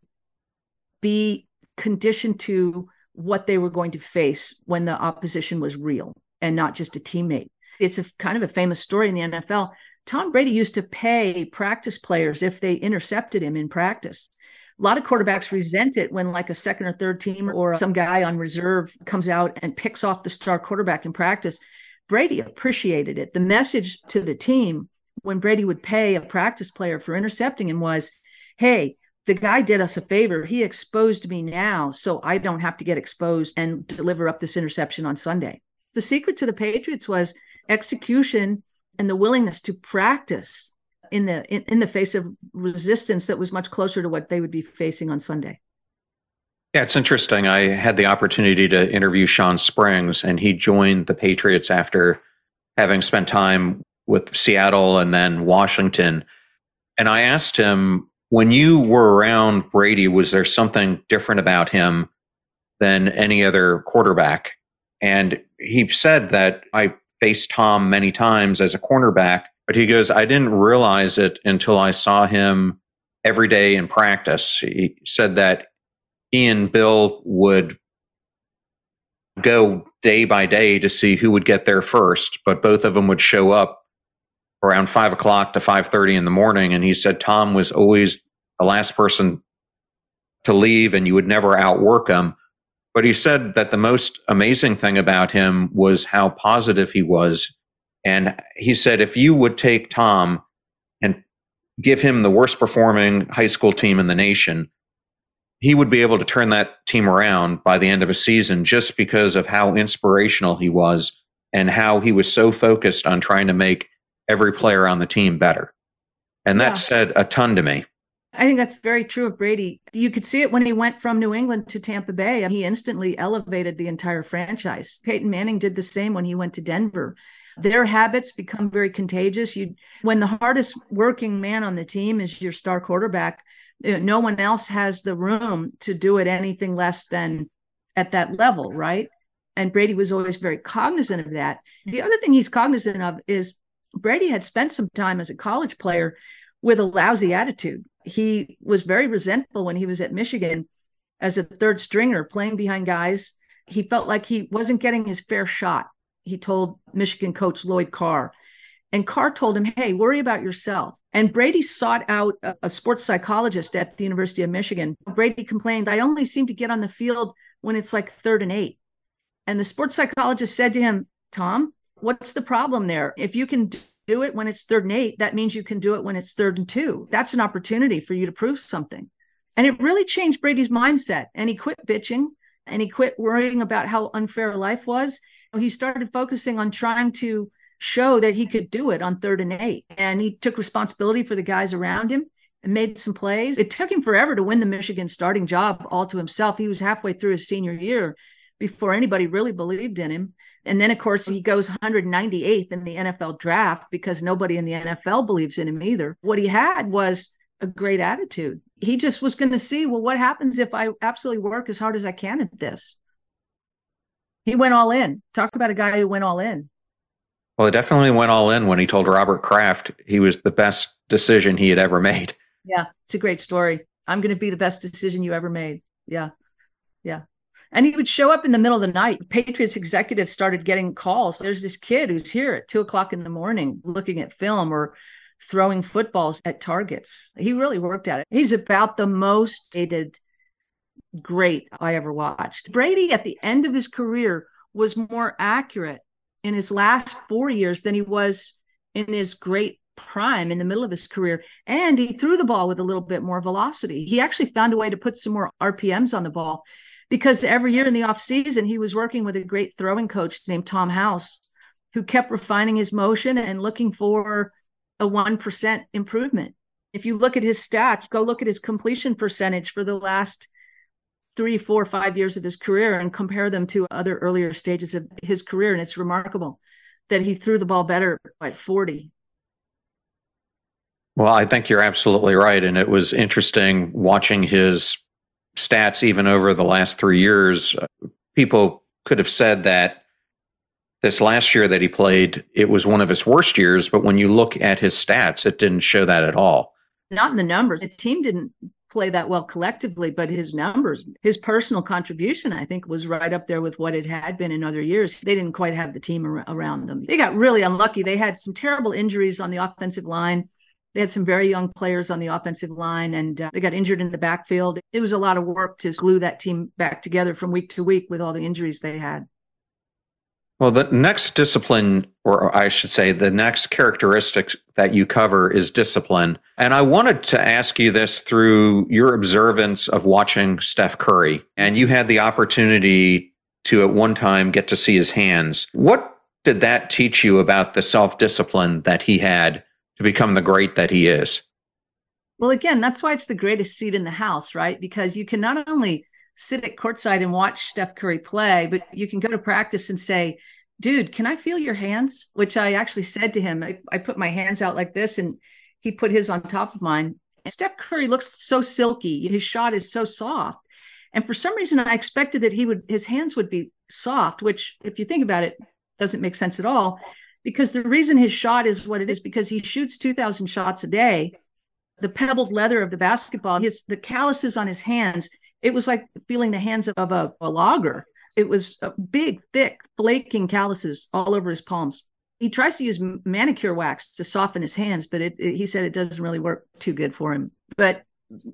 be conditioned to what they were going to face when the opposition was real and not just a teammate. It's a kind of a famous story in the NFL. Tom Brady used to pay practice players if they intercepted him in practice. A lot of quarterbacks resent it when, like, a second or third team or some guy on reserve comes out and picks off the star quarterback in practice. Brady appreciated it. The message to the team when Brady would pay a practice player for intercepting him was, hey, the guy did us a favor. He exposed me now, so I don't have to get exposed and deliver up this interception on Sunday. The secret to the Patriots was execution and the willingness to practice in the in, in the face of resistance that was much closer to what they would be facing on Sunday.
Yeah, it's interesting. I had the opportunity to interview Shawn Springs, and he joined the Patriots after having spent time with Seattle and then Washington. And I asked him, when you were around Brady, was there something different about him than any other quarterback? And he said that I faced Tom many times as a cornerback, but he goes, I didn't realize it until I saw him every day in practice. He said that he and Bill would go day by day to see who would get there first, but both of them would show up around five o'clock to five thirty in the morning. And he said Tom was always the last person to leave, and you would never outwork him. But he said that the most amazing thing about him was how positive he was. And he said, if you would take Tom and give him the worst performing high school team in the nation, he would be able to turn that team around by the end of a season just because of how inspirational he was and how he was so focused on trying to make every player on the team better. And that yeah. said a ton to me.
I think that's very true of Brady. You could see it when he went from New England to Tampa Bay. He instantly elevated the entire franchise. Peyton Manning did the same when he went to Denver. Their habits become very contagious. You when the hardest working man on the team is your star quarterback, no one else has the room to do it anything less than at that level, right? And Brady was always very cognizant of that. The other thing he's cognizant of is Brady had spent some time as a college player with a lousy attitude. He was very resentful when he was at Michigan as a third stringer playing behind guys. He felt like he wasn't getting his fair shot. He told Michigan coach Lloyd Carr. And Carr told him, hey, worry about yourself. And Brady sought out a, a sports psychologist at the University of Michigan. Brady complained, I only seem to get on the field when it's like third and eight. And the sports psychologist said to him, Tom, what's the problem there? If you can do it when it's third and eight, that means you can do it when it's third and two. That's an opportunity for you to prove something. And it really changed Brady's mindset. And he quit bitching and he quit worrying about how unfair life was. He started focusing on trying to show that he could do it on third and eight. And he took responsibility for the guys around him and made some plays. It took him forever to win the Michigan starting job all to himself. He was halfway through his senior year before anybody really believed in him. And then, of course, he goes 198th in the NFL draft because nobody in the NFL believes in him either. What he had was a great attitude. He just was going to see, well, what happens if I absolutely work as hard as I can at this? He went all in. Talk about a guy who went all in.
Well, it definitely went all in when he told Robert Kraft he was the best decision he had ever made.
Yeah, it's a great story. I'm going to be the best decision you ever made. Yeah. Yeah. And he would show up in the middle of the night. Patriots executives started getting calls. There's this kid who's here at two o'clock in the morning looking at film or throwing footballs at targets. He really worked at it. He's about the most hated great I ever watched. Brady, at the end of his career, was more accurate in his last four years than he was in his great prime in the middle of his career. And he threw the ball with a little bit more velocity. He actually found a way to put some more RPMs on the ball because every year in the offseason, he was working with a great throwing coach named Tom House, who kept refining his motion and looking for a 1% improvement. If you look at his stats, go look at his completion percentage for the last three, four, five years of his career and compare them to other earlier stages of his career. And it's remarkable that he threw the ball better at 40.
Well, I think you're absolutely right. And it was interesting watching his stats even over the last three years, uh, people could have said that this last year that he played, it was one of his worst years. But when you look at his stats, it didn't show that at all.
Not in the numbers. The team didn't play that well collectively, but his numbers, his personal contribution, I think, was right up there with what it had been in other years. They didn't quite have the team ar- around them. They got really unlucky. They had some terrible injuries on the offensive line. They had some very young players on the offensive line and uh, they got injured in the backfield. It was a lot of work to glue that team back together from week to week with all the injuries they had.
Well, the next discipline, or I should say, the next characteristic that you cover is discipline. And I wanted to ask you this through your observance of watching Steph Curry. And you had the opportunity to, at one time, get to see his hands. What did that teach you about the self discipline that he had to become the great that he is.
Well, again, that's why it's the greatest seat in the house, right? Because you can not only sit at courtside and watch Steph Curry play, but you can go to practice and say, dude, can I feel your hands? Which I actually said to him. I, I put my hands out like this and he put his on top of mine. And Steph Curry looks so silky. His shot is so soft. And for some reason, I expected that he would, his hands would be soft, which, if you think about it, doesn't make sense at all because the reason his shot is what it is because he shoots 2000 shots a day the pebbled leather of the basketball his the calluses on his hands it was like feeling the hands of, a, a logger it was uh, big thick flaking calluses all over his palms. He tries to use manicure wax to soften his hands but it, it, he said it doesn't really work too good for him. But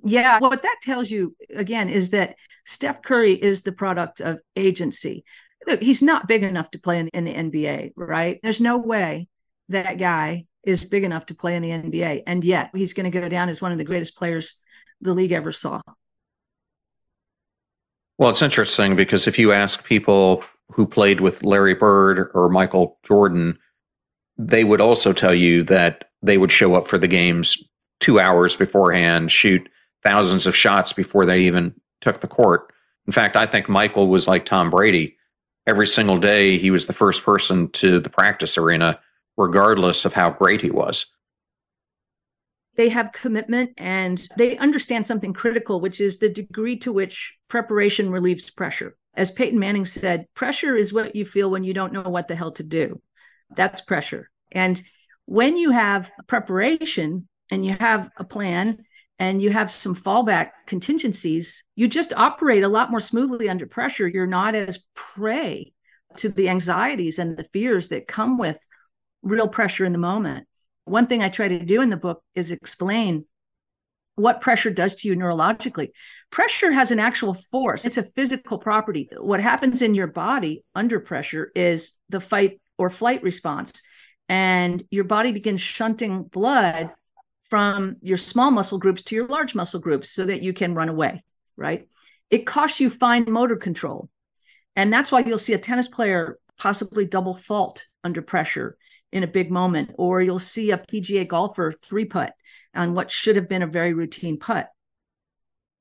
yeah what that tells you again is that steph curry is the product of agency look, he's not big enough to play in, in the NBA, right? There's no way that guy is big enough to play in the NBA. And yet he's going to go down as one of the greatest players the league ever saw.
Well, it's interesting because if you ask people who played with Larry Bird or Michael Jordan, they would also tell you that they would show up for the games two hours beforehand, shoot thousands of shots before they even took the court. In fact, I think Michael was like Tom Brady. Every single day, he was the first person to the practice arena, regardless of how great he was.
They have commitment and they understand something critical, which is the degree to which preparation relieves pressure. As Peyton Manning said, pressure is what you feel when you don't know what the hell to do. That's pressure. And when you have preparation and you have a plan and you have some fallback contingencies, you just operate a lot more smoothly under pressure. You're not as prey to the anxieties and the fears that come with real pressure in the moment. One thing I try to do in the book is explain what pressure does to you neurologically. Pressure has an actual force, it's a physical property. What happens in your body under pressure is the fight or flight response. And your body begins shunting blood from your small muscle groups to your large muscle groups so that you can run away, right? It costs you fine motor control. And that's why you'll see a tennis player possibly double fault under pressure in a big moment, or you'll see a PGA golfer three putt on what should have been a very routine putt.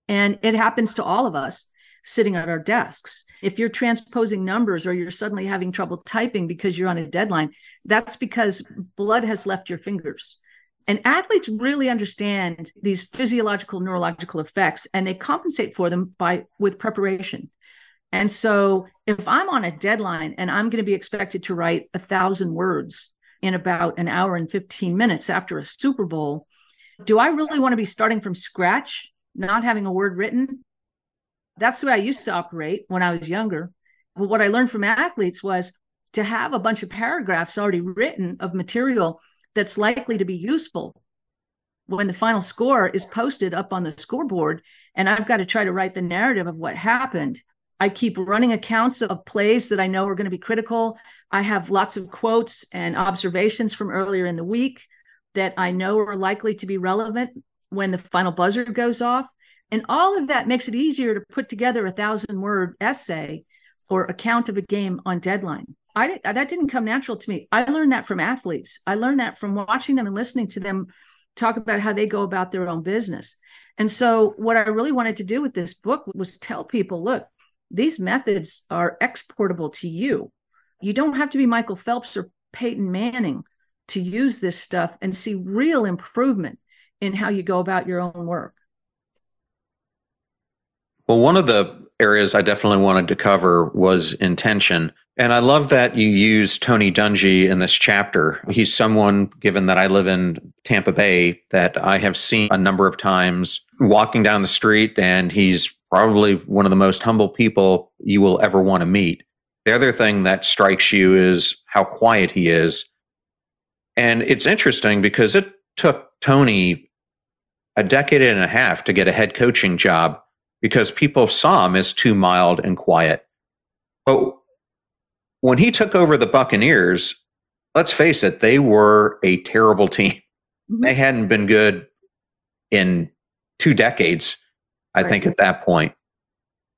And it happens to all of us sitting at our desks. If you're transposing numbers or you're suddenly having trouble typing because you're on a deadline, that's because blood has left your fingers. And athletes really understand these physiological neurological effects and they compensate for them by with preparation. And so if I'm on a deadline and I'm going to be expected to write a thousand words in about an hour and 15 minutes after a Super Bowl, do I really want to be starting from scratch, not having a word written? That's the way I used to operate when I was younger. But what I learned from athletes was to have a bunch of paragraphs already written of material that's likely to be useful when the final score is posted up on the scoreboard and I've got to try to write the narrative of what happened. I keep running accounts of plays that I know are going to be critical. I have lots of quotes and observations from earlier in the week that I know are likely to be relevant when the final buzzer goes off. And all of that makes it easier to put together a thousand word essay or account of a game on deadline. I that didn't come natural to me. I learned that from athletes. I learned that from watching them and listening to them talk about how they go about their own business. And so what I really wanted to do with this book was tell people, look, these methods are exportable to you. You don't have to be Michael Phelps or Peyton Manning to use this stuff and see real improvement in how you go about your own work.
Well, one of the areas I definitely wanted to cover was intention. And I love that you use Tony Dungy in this chapter. He's someone, given that I live in Tampa Bay, that I have seen a number of times walking down the street, and he's probably one of the most humble people you will ever want to meet. The other thing that strikes you is how quiet he is. And it's interesting because it took Tony a decade and a half to get a head coaching job because people saw him as too mild and quiet. But when he took over the Buccaneers, let's face it, they were a terrible team. Mm-hmm. They hadn't been good in two decades, I right. think, at that point.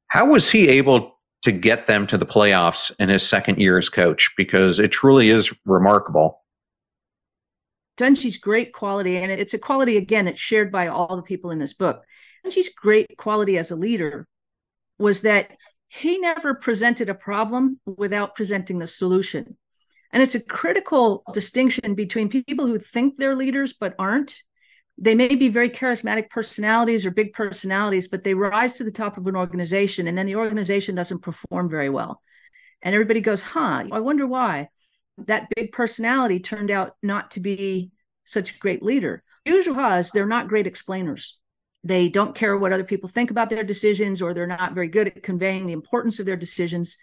How was he able to get them to the playoffs in his second year as coach? Because it truly is remarkable.
Dungy's great quality, and it's a quality, again, that's shared by all the people in this book. Dungy's great quality as a leader was that he never presented a problem without presenting the solution. And it's a critical distinction between people who think they're leaders but aren't. They may be very charismatic personalities or big personalities, but they rise to the top of an organization and then the organization doesn't perform very well. And everybody goes, huh, I wonder why that big personality turned out not to be such a great leader. Usually they're not great explainers they don't care what other people think about their decisions or they're not very good at conveying the importance of their decisions.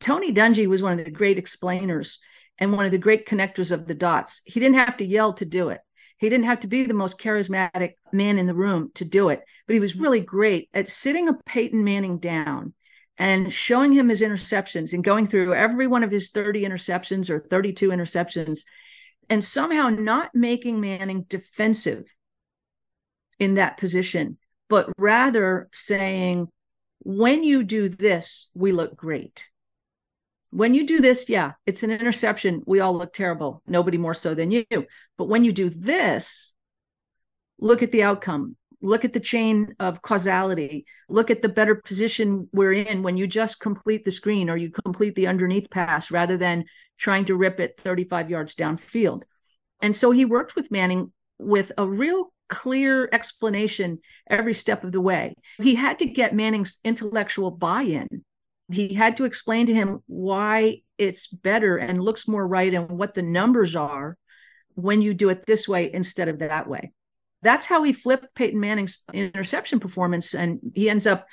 Tony dungy was one of the great explainers and one of the great connectors of the dots. He didn't have to yell to do it. He didn't have to be the most charismatic man in the room to do it but he was mm-hmm. really great at sitting a peyton manning down and showing him his interceptions and going through every one of his 30 interceptions or 32 interceptions and somehow not making manning defensive in that position, but rather saying, when you do this, we look great. When you do this, yeah, it's an interception. We all look terrible. Nobody more so than you. But when you do this, look at the outcome, look at the chain of causality, look at the better position we're in when you just complete the screen or you complete the underneath pass rather than trying to rip it 35 yards downfield. And so he worked with Manning with a real clear explanation every step of the way. He had to get Manning's intellectual buy in. He had to explain to him why it's better and looks more right and what the numbers are when you do it this way instead of that way. That's how he flipped Peyton Manning's interception performance. And he ends up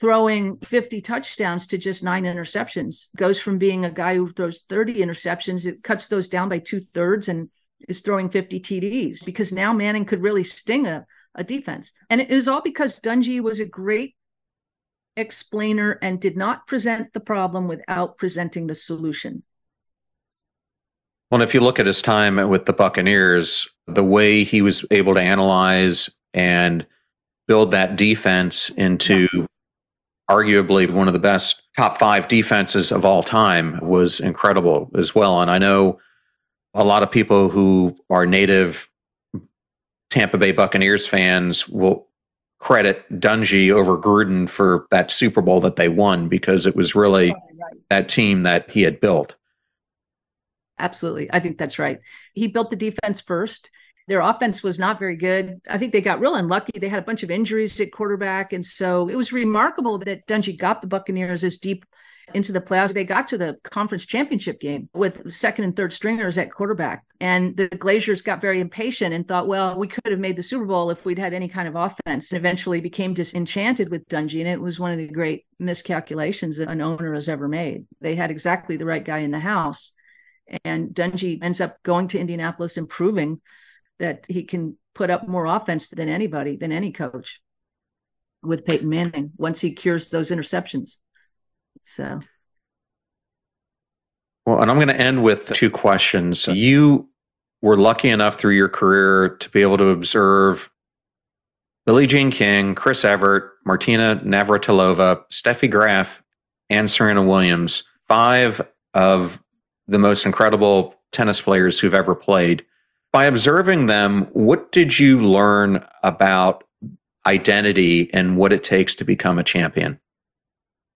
throwing 50 touchdowns to just nine interceptions. Goes from being a guy who throws 30 interceptions, it cuts those down by two thirds and is throwing 50 TDs because now Manning could really sting a, a defense. And it is all because Dungy was a great explainer and did not present the problem without presenting the solution.
Well, if you look at his time with the Buccaneers, the way he was able to analyze and build that defense into yeah. arguably one of the best top five defenses of all time was incredible as well. And I know a lot of people who are native Tampa Bay Buccaneers fans will credit Dungy over Gruden for that Super Bowl that they won because it was really that team that he had built.
Absolutely. I think that's right. He built the defense first. Their offense was not very good. I think they got real unlucky. They had a bunch of injuries at quarterback. And so it was remarkable that Dungy got the Buccaneers as deep into the playoffs. They got to the conference championship game with second and third stringers at quarterback. And the Glazers got very impatient and thought, well, we could have made the Super Bowl if we'd had any kind of offense. And eventually became disenchanted with Dungy. And it was one of the great miscalculations that an owner has ever made. They had exactly the right guy in the house. And Dungy ends up going to Indianapolis and proving that he can put up more offense than anybody, than any coach with Peyton Manning once he cures those interceptions. So.
Well, and I'm going to end with two questions. You were lucky enough through your career to be able to observe Billie Jean King, Chris Evert, Martina Navratilova, Steffi Graf, and Serena Williams, five of the most incredible tennis players who've ever played. By observing them, what did you learn about identity and what it takes to become a champion?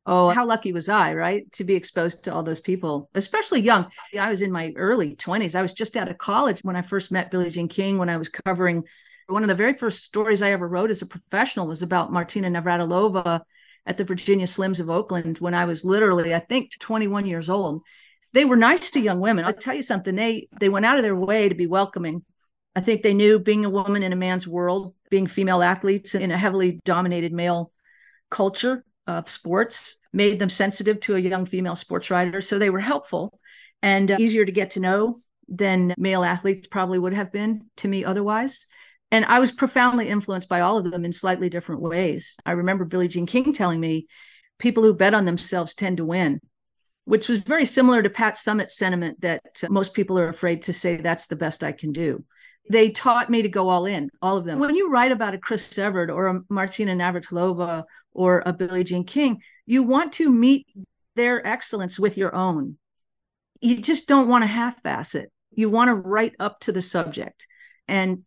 Oh, how lucky was I, right? To be exposed to all those people, especially young. I was in my early 20s. I was just out of college when I first met Billie Jean King when I was covering one of the very first stories I ever wrote as a professional was about Martina Navratilova at the Virginia Slims of Oakland when I was literally, I think, 21 years old. They were nice to young women. I'll tell you something. They they went out of their way to be welcoming. I think they knew being a woman in a man's world, being female athletes in a heavily dominated male culture of sports made them sensitive to a young female sports writer. So they were helpful and uh, easier to get to know than male athletes probably would have been to me otherwise. And I was profoundly influenced by all of them in slightly different ways. I remember Billie Jean King telling me people who bet on themselves tend to win, which was very similar to Pat Summitt's sentiment that most people are afraid to say that's the best I can do. They taught me to go all in, all of them. When you write about a Chris Evert or a Martina Navratilova or a Billie Jean King, you want to meet their excellence with your own. You just don't want to half-ass it. You want to write up to the subject. And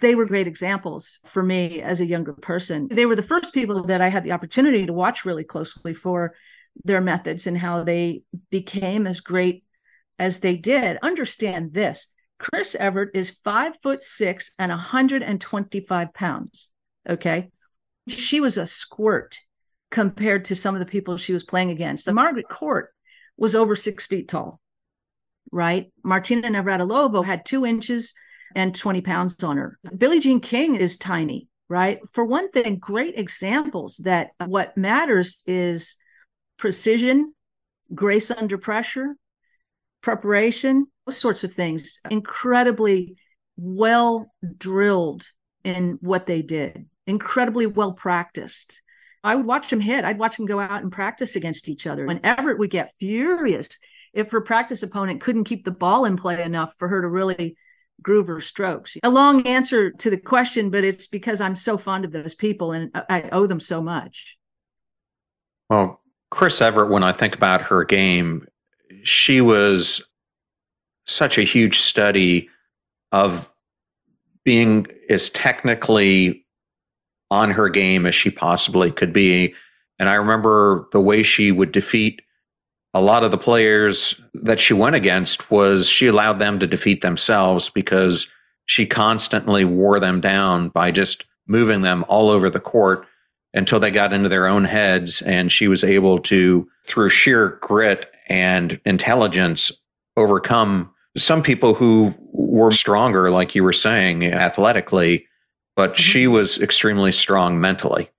they were great examples for me as a younger person. They were the first people that I had the opportunity to watch really closely for their methods and how they became as great as they did. Understand this Chris Evert is five foot six and 125 pounds. Okay she was a squirt compared to some of the people she was playing against. Margaret Court was over six feet tall, right? Martina Navratilova had two inches and 20 pounds on her. Billie Jean King is tiny, right? For one thing, great examples that what matters is precision, grace under pressure, preparation, those sorts of things. Incredibly well drilled in what they did incredibly well practiced. I would watch them hit. I'd watch them go out and practice against each other. When Evert would get furious if her practice opponent couldn't keep the ball in play enough for her to really groove her strokes. A long answer to the question, but it's because I'm so fond of those people and I owe them so much.
Well, Chris Evert, when I think about her game, she was such a huge study of being as technically on her game as she possibly could be. And I remember the way she would defeat a lot of the players that she went against was she allowed them to defeat themselves because she constantly wore them down by just moving them all over the court until they got into their own heads and she was able to through sheer grit and intelligence overcome some people who were stronger like you were saying athletically but mm-hmm. she was extremely strong mentally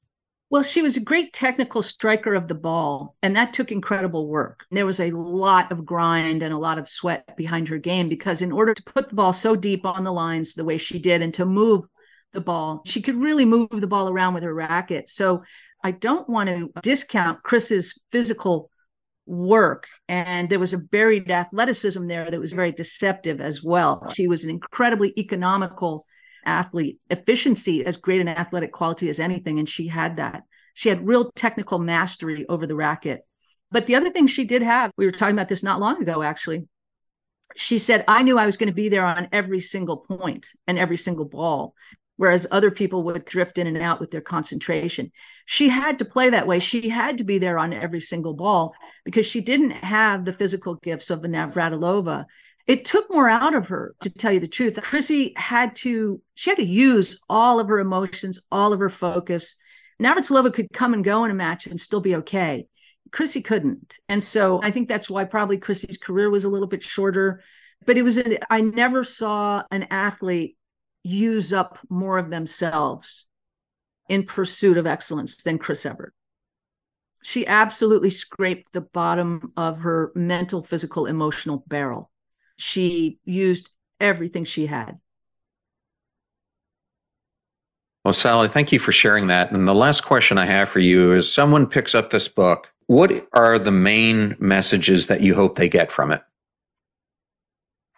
well, she was a great technical striker of the ball, and that took incredible work. There was a lot of grind and a lot of sweat behind her game because, in order to put the ball so deep on the lines the way she did and to move the ball, she could really move the ball around with her racket. So, I don't want to discount Chris's physical work. And there was a buried athleticism there that was very deceptive as well. She was an incredibly economical athlete, efficiency as great an athletic quality as anything. And she had that. She had real technical mastery over the racket. But the other thing she did have, we were talking about this not long ago, actually. She said, I knew I was going to be there on every single point and every single ball, whereas other people would drift in and out with their concentration. She had to play that way. She had to be there on every single ball because she didn't have the physical gifts of a Navratilova it took more out of her to tell you the truth. Chrissy had to she had to use all of her emotions all of her focus. Navratilova could come and go in a match and still be okay chrissy couldn't. And so i think that's why probably chrissy's career was a little bit shorter. But it was a, I never saw an athlete use up more of themselves in pursuit of excellence than chris evert she absolutely scraped the bottom of her mental physical emotional barrel she used everything she had.
Well, Sally, thank you for sharing that. And the last question I have for you is someone picks up this book. What are the main messages that you hope they get from it?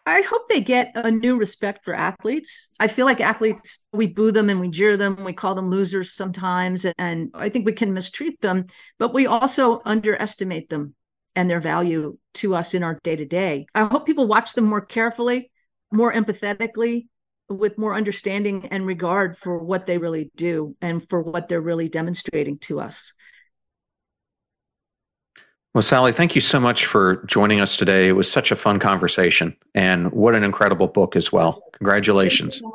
I hope they get a new respect for athletes. I feel like athletes, we boo them and we jeer them, we call them losers sometimes, and I think we can mistreat them, but we also underestimate them and their value to us in our day to day. I hope people watch them more carefully, more empathetically, with more understanding and regard for what they really do and for what they're really demonstrating to us.
Well, Sally, thank you so much for joining us today. It was such a fun conversation and what an incredible book as well. Congratulations. So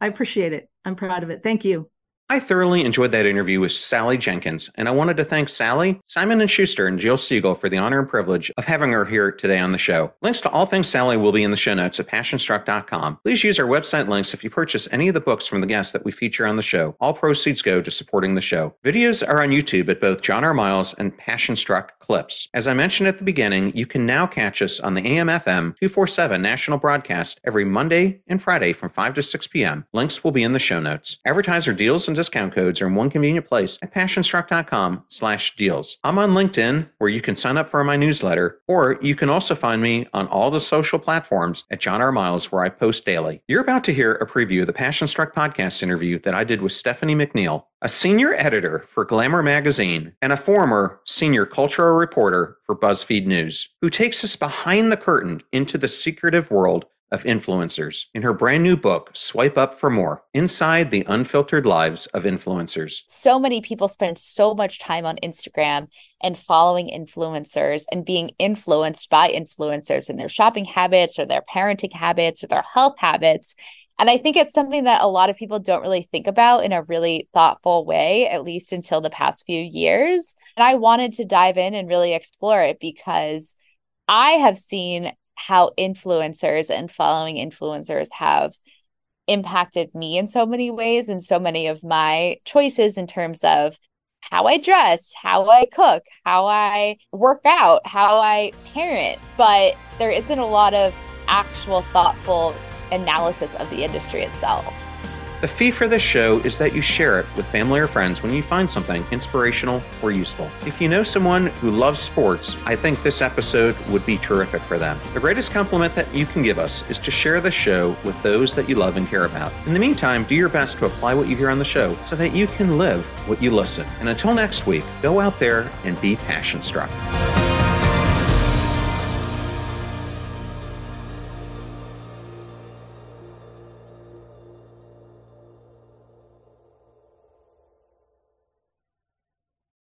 I appreciate it. I'm proud of it. Thank you.
I thoroughly enjoyed that interview with Sally Jenkins, and I wanted to thank Sally, Simon and Schuster, and Jill Siegel for the honor and privilege of having her here today on the show. Links to all things Sally will be in the show notes at passionstruck.com. Please use our website links if you purchase any of the books from the guests that we feature on the show. All proceeds go to supporting the show. Videos are on YouTube at both John R. Miles and Passionstruck clips. As I mentioned at the beginning, you can now catch us on the AM/FM 247 national broadcast every Monday and Friday from 5 to 6 p.m. Links will be in the show notes. Advertiser deals and discount codes are in one convenient place at passionstruck.com slash deals. I'm on LinkedIn where you can sign up for my newsletter, or you can also find me on all the social platforms at John R. Miles where I post daily. You're about to hear a preview of the Passion Struck podcast interview that I did with Stephanie McNeal, a senior editor for Glamour magazine and a former senior cultural reporter for BuzzFeed News, who takes us behind the curtain into the secretive world of influencers in her brand new book, Swipe Up for More Inside the Unfiltered Lives of Influencers.
So many people spend so much time on Instagram and following influencers and being influenced by influencers in their shopping habits or their parenting habits or their health habits. And I think it's something that a lot of people don't really think about in a really thoughtful way, at least until the past few years. And I wanted to dive in and really explore it because I have seen how influencers and following influencers have impacted me in so many ways and so many of my choices in terms of how I dress, how I cook, how I work out, how I parent. But there isn't a lot of actual thoughtful analysis of the industry itself.
The fee for this show is that you share it with family or friends when you find something inspirational or useful. If you know someone who loves sports, I think this episode would be terrific for them. The greatest compliment that you can give us is to share the show with those that you love and care about. In the meantime, do your best to apply what you hear on the show so that you can live what you listen. And until next week, go out there and be passion struck.